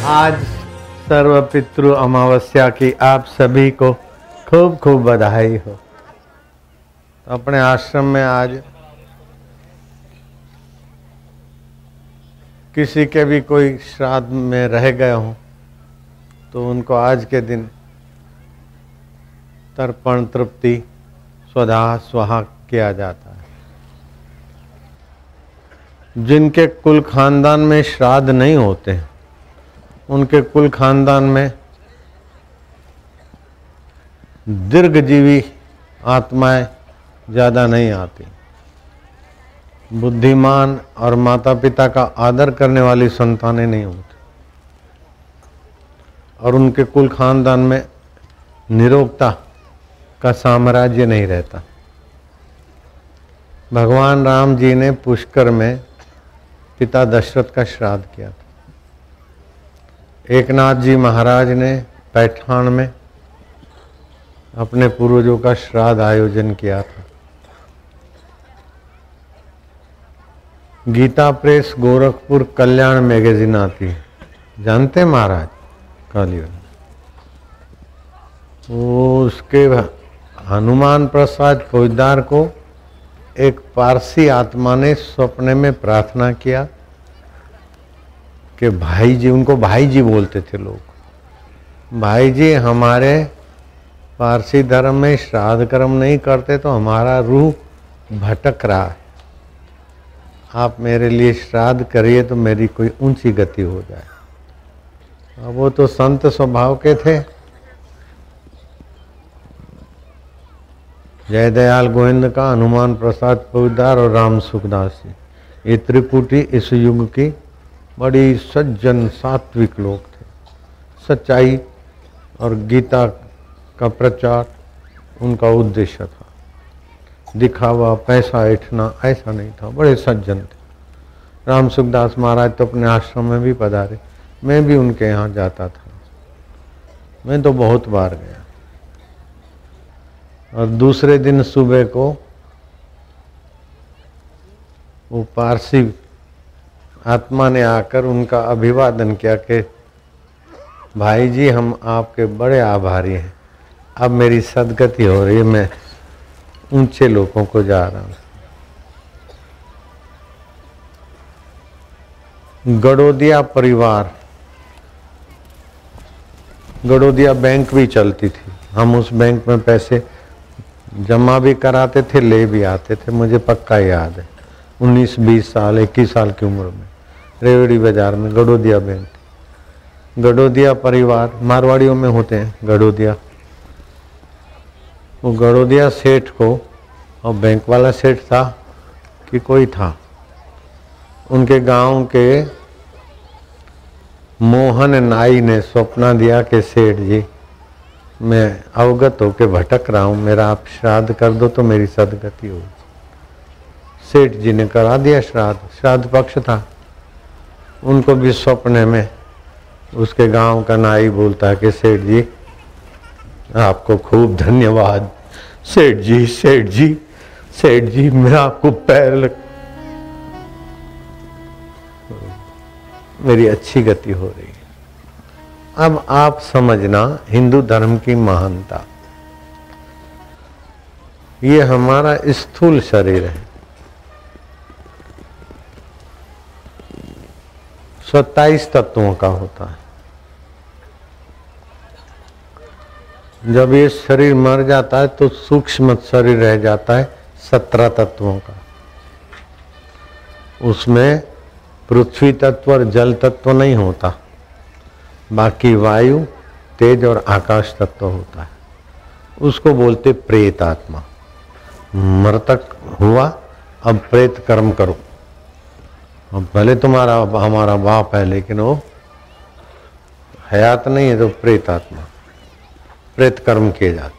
आज सर्व पितृ अमावस्या की आप सभी को खूब खूब बधाई हो। अपने आश्रम में आज किसी के भी कोई श्राद्ध में रह गए हों तो उनको आज के दिन तर्पण, तृप्ति, स्वधा, स्वाहा किया जाता है। जिनके कुल खानदान में श्राद्ध नहीं होते हैं उनके कुल खानदान में दीर्घजीवी आत्माएँ ज़्यादा नहीं आती। बुद्धिमान और माता पिता का आदर करने वाली संतानें नहीं होती। और उनके कुल खानदान में निरोगता का साम्राज्य नहीं रहता। भगवान राम जी ने पुष्कर में पिता दशरथ का श्राद्ध किया था। एकनाथ जी महाराज ने पैठान में अपने पूर्वजों का श्राद्ध आयोजन किया था। गीता प्रेस गोरखपुर कल्याण मैगजीन आती है। जानते महाराज? काली वो उसके हनुमान प्रसाद फौजदार को एक पारसी आत्मा ने सपने में प्रार्थना किया। कि भाई जी उनको भाई जी बोलते थे लोग। भाई जी हमारे पारसी धर्म में श्राद्ध कर्म नहीं करते तो हमारा रूह भटक रहा है। आप मेरे लिए श्राद्ध करिए तो मेरी कोई ऊँची गति हो जाए। अब वो तो संत स्वभाव के थे। जय दयाल गोविंद का हनुमान प्रसाद फौजदार और राम सुखदास जी। ये त्रिपुटी इस युग की बड़ी सज्जन सात्विक लोग थे। सच्चाई और गीता का प्रचार उनका उद्देश्य था। दिखावा, पैसा ऐठना, ऐसा नहीं था। बड़े सज्जन थे। राम सुखदास महाराज तो अपने आश्रम में भी पधारे। मैं भी उनके यहाँ जाता था। मैं तो बहुत बार गया। और दूसरे दिन सुबह को वो पारसी आत्मा ने आकर उनका अभिवादन किया कि, भाई जी, हम आपके बड़े आभारी हैं। अब मेरी सदगति हो रही है, मैं ऊँचे लोगों को जा रहा हूँ। गड़ोदिया परिवार, गड़ोदिया बैंक भी चलती थी। हम उस बैंक में पैसे जमा भी कराते थे, ले भी आते थे। मुझे पक्का याद है 19-20 साल 21 साल की उम्र में। रेवड़ी बाज़ार में, गडोदिया बैंक। गडोदिया परिवार मारवाड़ियों में होते हैं, गडोदिया। वो गडोदिया सेठ को, और बैंक वाला सेठ था, कि कोई था। उनके गाँव के मोहन नाई ने सपना दिया कि सेठ जी, मैं अवगत होकर भटक रहा हूँ, मेरा आप श्राद्ध कर दो तो मेरी सदगति हो सेठ जी ने करा दिया श्राद्ध श्राद्ध पक्ष था। उनको भी सपने में उसके गाँव का नाई बोलता है कि सेठ जी, आपको खूब धन्यवाद। सेठ जी सेठ जी सेठ जी, मैं आपको पैर लग, मेरी अच्छी गति हो रही है। अब आप समझना हिंदू धर्म की महानता। ये हमारा स्थूल शरीर है। सत्ताईस तत्वों का होता है। जब ये शरीर मर जाता है तो सूक्ष्म शरीर रह जाता है सत्रह तत्वों का। उसमें पृथ्वी तत्व और जल तत्व नहीं होता। बाकी वायु, तेज और आकाश तत्व होता है। उसको बोलते प्रेत आत्मा मृतक हुआ, अब प्रेत कर्म करो। अब भले तुम्हारा हमारा बाप है, लेकिन वो हयात नहीं है तो प्रेत आत्मा, प्रेत कर्म किए जाते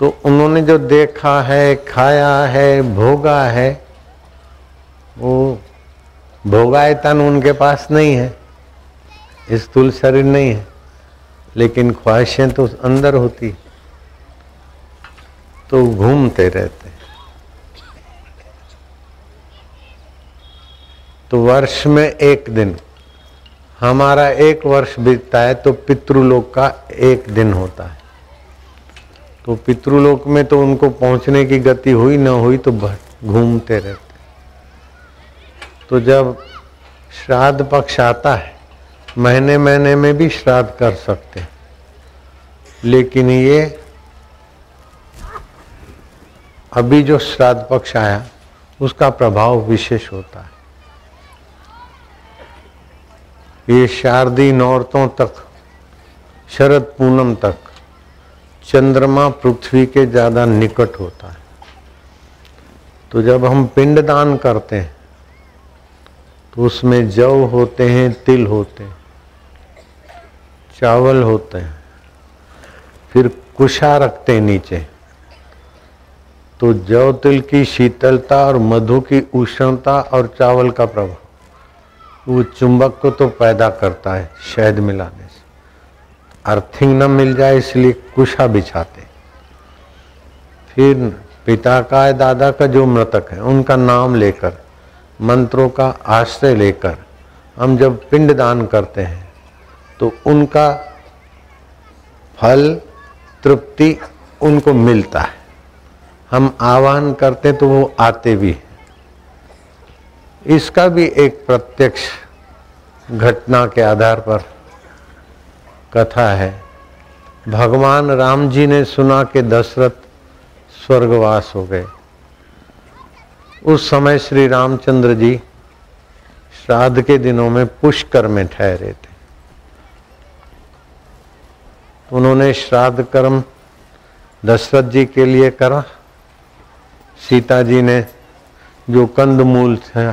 तो उन्होंने जो देखा है, खाया है, भोगा है, वो भोगायतन उनके पास नहीं है स्थूल शरीर नहीं है, लेकिन ख्वाहिशें तो अंदर होती तो घूमते रहते तो वर्ष में एक दिन। हमारा एक वर्ष बीतता है तो पितृलोक का एक दिन होता है। तो पितृलोक में तो उनको पहुँचने की गति हुई, ना हुई तो घूमते रहते। तो जब श्राद्ध पक्ष आता है, महीने महीने में भी श्राद्ध कर सकते हैं। लेकिन ये अभी जो श्राद्ध पक्ष आया, उसका प्रभाव विशेष होता है। ये शारदी नौरतों तक, शरद पूनम तक, चंद्रमा पृथ्वी के ज़्यादा निकट होता है। तो जब हम पिंडदान करते हैं तो उसमें जव होते हैं, तिल होते हैं, चावल होते हैं, फिर कुशा रखते हैं नीचे। तो जव तिल की शीतलता और मधु की उष्णता और चावल का प्रभाव। वो चुंबक को तो पैदा करता है, शहद मिलाने से। अर्थिंग न मिल जाए, इसलिए कुशा बिछाते। फिर पिता का है, दादा का जो मृतक है, उनका नाम लेकर, मंत्रों का आश्रय लेकर, हम जब पिंड दान करते हैं तो उनका फल, तृप्ति उनको मिलता है। हम आह्वान करते तो वो आते भी इसका भी एक प्रत्यक्ष घटना के आधार पर कथा है। भगवान राम जी ने सुना कि दशरथ स्वर्गवास हो गए। उस समय श्री रामचंद्र जी श्राद्ध के दिनों में पुष्कर में ठहरे थे। उन्होंने श्राद्ध कर्म दशरथ जी के लिए करा। सीता जी ने जो कंद मूल था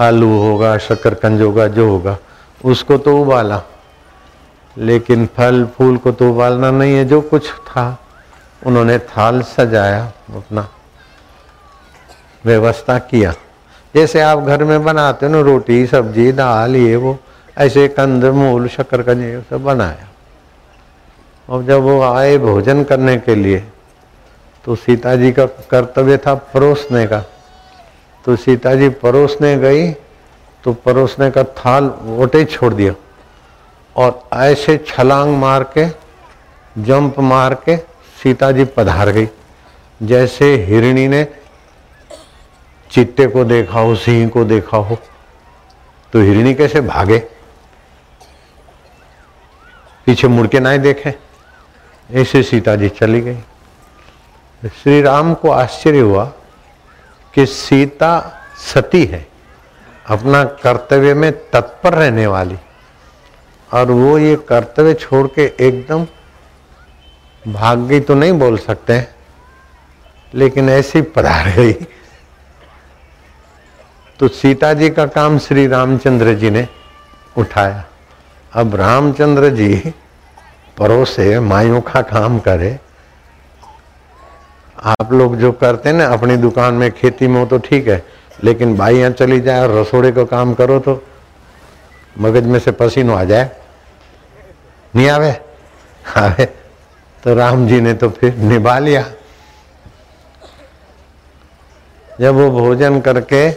आलू होगा शक्करकंज होगा, जो होगा, उसको तो उबाला। लेकिन फल, फूल को तो उबालना नहीं है, जो कुछ था, उन्होंने थाल सजाया, अपना व्यवस्था किया। जैसे आप घर में बनाते हो ना, रोटी, सब्ज़ी, दाल, ये, वो, ऐसे कंद, मूल शक्करकंज ये सब बनाया। और जब वो आए भोजन करने के लिए तो सीता जी का कर्तव्य था परोसने का। तो सीता जी परोसने गई तो परोसने का थाल वोटे छोड़ दिया और ऐसे छलांग मार के जंप मार के सीता जी पधार गई। जैसे हिरणी ने चिट्टे को देखा हो, सिंह को देखा हो तो हिरणी कैसे भागे? पीछे मुड़ के ना देखे। ऐसे सीता जी चली गई। श्री राम को आश्चर्य हुआ कि सीता सती है, अपना कर्तव्य में तत्पर रहने वाली। और वो ये कर्तव्य छोड़ के एकदम भाग गई तो नहीं बोल सकते, लेकिन ऐसी पधार गई तो सीता जी का काम श्री रामचंद्र जी ने उठाया। अब रामचंद्र जी परोसे माइयों का काम करे आप लोग जो करते हैं ना, अपनी दुकान में खेती में हो तो ठीक है, लेकिन भाई चली जाए और रसोड़े को काम करो तो मगज में से पसीनो आ जाए। नहीं आवे? आवे। तो राम जी ने तो फिर निभा लिया। जब वो भोजन करके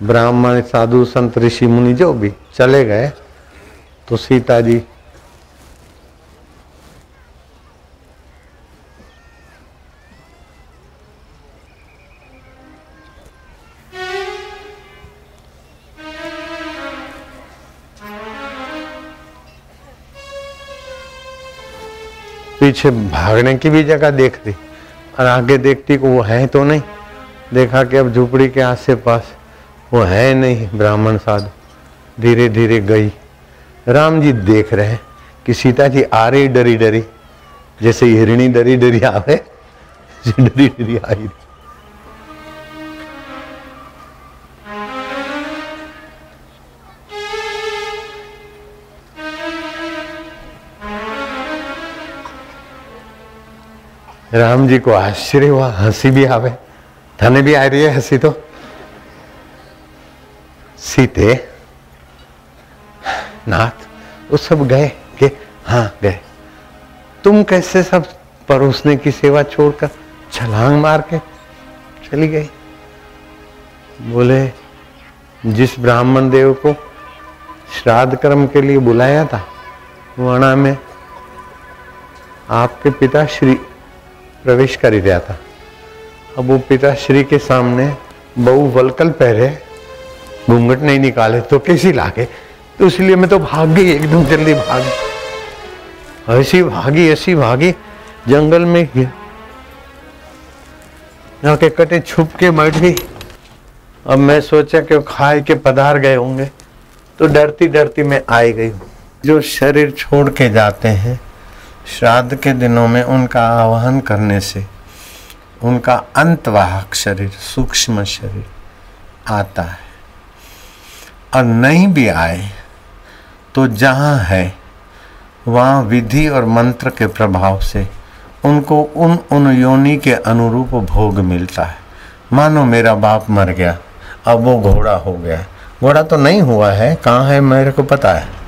ब्राह्मण, साधु, संत, ऋषि, मुनि जो भी चले गए तो सीता जी पीछे भागने की भी जगह देखती और आगे देखती को वो है तो नहीं। देखा कि अब झुपड़ी के आसे पास वो है नहीं, ब्राह्मण साधु। धीरे धीरे गई। राम जी देख रहे हैं कि सीता जी आ रही डरी डरी जैसे हिरणी डरी डरी आवे डरी डरी आई राम जी को आश्चर्य हुआ, हँसी भी आवे। धने भी आ रही है हँसी तो। सीते, नाथ, वो सब गए के हाँ गए। तुम कैसे सब परोसने की सेवा छोड़कर छलांग मार के चली गई? बोले, जिस ब्राह्मण देव को श्राद्ध कर्म के लिए बुलाया था वणा में आपके पिता श्री प्रवेश कर ही था। अब वो पिता श्री के सामने बहु वलकल पहरे, घूंघट नहीं निकाले तो कैसी लागे? तो इसलिए मैं तो भाग गई एकदम जल्दी भाग। ऐसी भागी ऐसी भागी, जंगल में यहाँ के कटे छुप के बैठ गई। अब मैं सोचा कि खाए के पधार गए होंगे तो डरती डरती मैं आई गई जो शरीर छोड़ के जाते हैं श्राद्ध के दिनों में उनका आवाहन करने से उनका अंतवाहक शरीर, सूक्ष्म शरीर आता है। और नहीं भी आए तो जहाँ है, वहाँ विधि और मंत्र के प्रभाव से उनको उन उन योनि के अनुरूप भोग मिलता है। मानो मेरा बाप मर गया, अब वो घोड़ा हो गया। घोड़ा तो नहीं हुआ है, कहाँ है मेरे को पता है।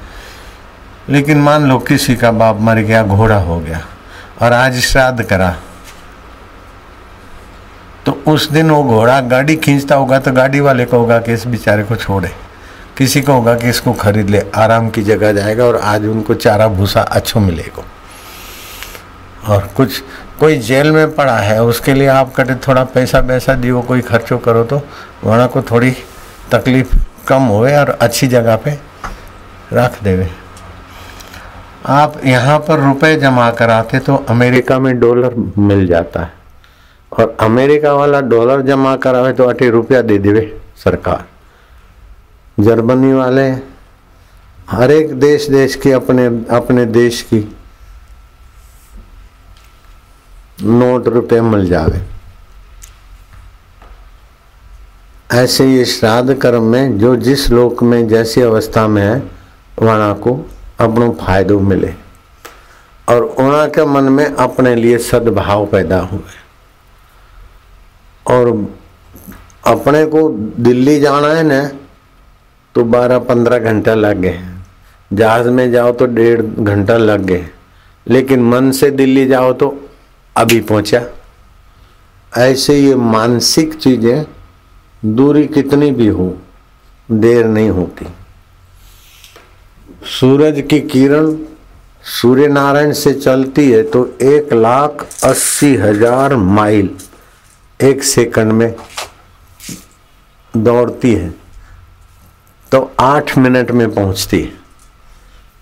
लेकिन मान लो किसी का बाप मर गया, घोड़ा हो गया और आज श्राद्ध करा तो उस दिन वो घोड़ा गाड़ी खींचता होगा तो गाड़ी वाले को होगा कि इस बेचारे को छोड़े। किसी को होगा कि इसको खरीद ले, आराम की जगह जाएगा और आज उनको चारा भूसा अच्छो मिलेगा। और कुछ, कोई जेल में पड़ा है, उसके लिए आप कटे थोड़ा पैसा वैसा दियो, कोई खर्चो करो तो वहाँ को थोड़ी तकलीफ़ कम होए और अच्छी जगह पे रख देवे। आप यहाँ पर रुपए जमा कराते तो अमेरिका में डॉलर मिल जाता है। और अमेरिका वाला डॉलर जमा करावे तो अठे रुपया दे देवे सरकार। जर्मनी वाले हर एक देश देश की अपने अपने देश की नोट रुपये मिल जावे। ऐसे ये श्राद्ध कर्म में जो जिस लोक में जैसी अवस्था में है, वहाँ को अपनो फायदो मिले और उना के मन में अपने लिए सद्भाव पैदा हुए। और अपने को दिल्ली जाना है ना तो बारह पंद्रह घंटा लग गए जहाज़ में जाओ तो डेढ़ घंटा लग गए लेकिन मन से दिल्ली जाओ तो अभी पहुँचा। ऐसे ये मानसिक चीज़ें दूरी कितनी भी हो, देर नहीं होती। सूरज की किरण सूर्य नारायण से चलती है तो एक लाख अस्सी हज़ार माइल एक सेकंड में दौड़ती है। तो आठ मिनट में पहुँचती है।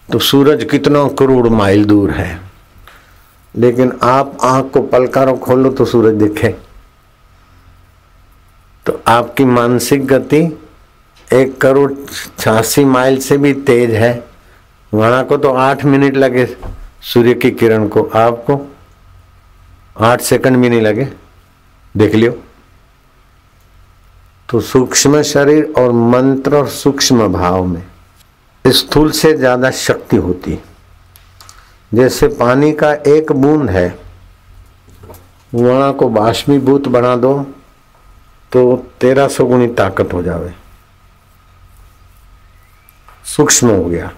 तो सूरज कितना करोड़ माइल दूर है। लेकिन आप आँख को पलकारों खोलो तो सूरज दिखे। तो आपकी मानसिक गति एक करोड़ छियासी माइल से भी तेज है। वहाँ को तो आठ मिनट लगे सूर्य की किरण को, आपको आठ सेकंड भी नहीं लगे। देख लियो। तो सूक्ष्म शरीर और मंत्र और सूक्ष्म भाव में स्थूल से ज़्यादा शक्ति होती जैसे पानी का एक बूंद है, वहाँ को बाष्मीभूत बना दो तो तेरह सौ गुणी ताकत हो जावे। सूक्ष्म हो गया।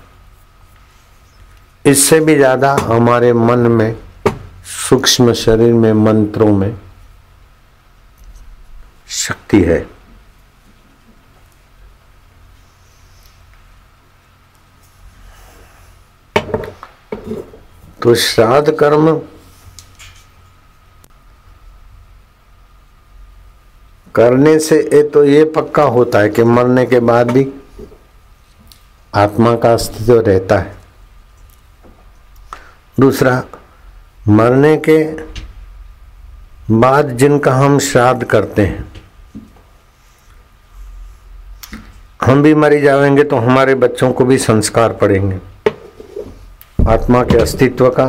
इससे भी ज़्यादा हमारे मन में, सूक्ष्म शरीर में, मंत्रों में शक्ति है। तो श्राद्ध कर्म करने से ये तो ये पक्का होता है कि मरने के बाद भी आत्मा का अस्तित्व रहता है। दूसरा, मरने के बाद जिनका हम श्राद्ध करते हैं, हम भी मरी जाएँगे तो हमारे बच्चों को भी संस्कार पड़ेंगे। आत्मा के अस्तित्व का,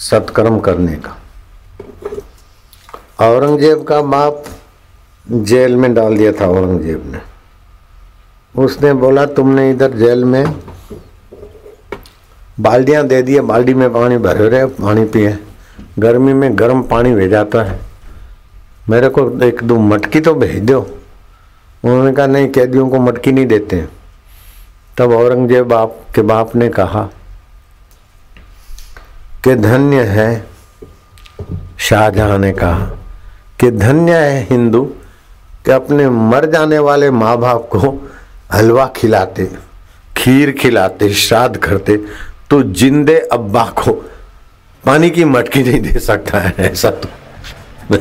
सत्कर्म करने का। औरंगज़ेब का बाप जेल में डाल दिया था औरंगज़ेब ने। उसने बोला, तुमने इधर जेल में बाल्टियाँ दे दिए, बाल्टी में पानी भरे रहे, पानी पिए। गर्मी में गर्म पानी भेजाता है। मेरे को एक दो मटकी तो भेज दो। उन्होंने कहा, नहीं, कैदियों को मटकी नहीं देते तब औरंगज़ेब बाप के बाप ने कहा कि धन्य है, शाहजहां ने कहा कि धन्य है हिंदू कि अपने मर जाने वाले माँ बाप को हलवा खिलाते, खीर खिलाते, श्राद्ध करते। तो जिंदे अब्बा को पानी की मटकी नहीं दे सकता है, ऐसा तो।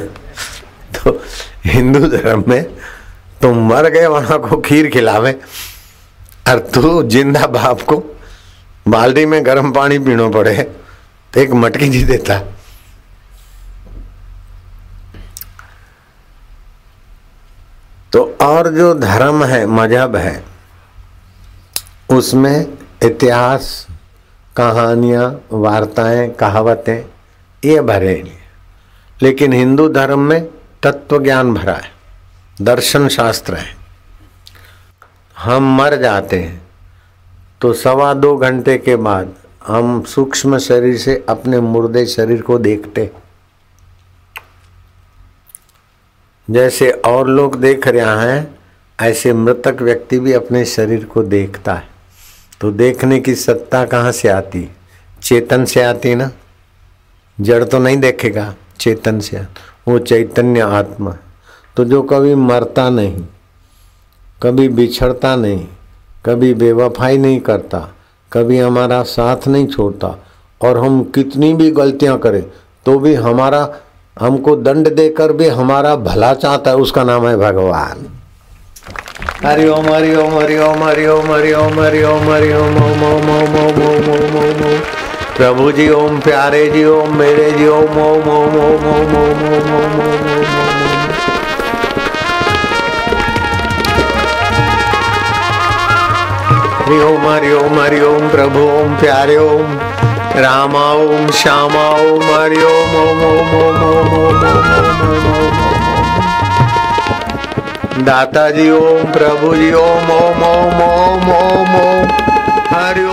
तो हिंदू धर्म में तुम तो मर गए वहाँ को खीर खिलावे। और तू ज़िंदा बाप को बाल्टी में गर्म पानी पीना पड़े तो एक मटकी जी देता। तो और जो धर्म है, मज़हब है, उसमें इतिहास कहानियाँ, वार्ताएँ, कहावतें, ये भरे लेकिन हिंदू धर्म में तत्व ज्ञान भरा है, दर्शन शास्त्र है। हम मर जाते हैं तो सवा दो घंटे के बाद हम सूक्ष्म शरीर से अपने मुर्दे शरीर को देखते जैसे और लोग देख रहे हैं, ऐसे मृतक व्यक्ति भी अपने शरीर को देखता है। तो देखने की सत्ता कहाँ से आती? चेतन से आती ना? जड़ तो नहीं देखेगा, चेतन से वो चैतन्य आत्मा तो जो कभी मरता नहीं, कभी बिछड़ता नहीं, कभी बेवफाई नहीं करता, कभी हमारा साथ नहीं छोड़ता, और हम कितनी भी गलतियाँ करें तो भी हमारा, हमको दंड देकर भी हमारा भला चाहता है, उसका नाम है भगवान। हरि ओम हरि ओम हरि ओम हरि ओम हरि ओम हरि ओम हरि ओम ओम ओम ओम ओम ओम ओम ओम ओम प्रभु जी ओम प्यारे जी ओम मेरे जी ओम ओम ओम ओम ओम ओम ओम ओम ओम हरि ओम हरि ओम हरि ओम प्रभु ओम प्यारे ओम रामा ओम श्यामा ओम हरि ओम ओम ओम ओम ओम ओम ओम ओम दाता जी ओम प्रभु जी ओम ओम ओम ओम ओम ओम। हरि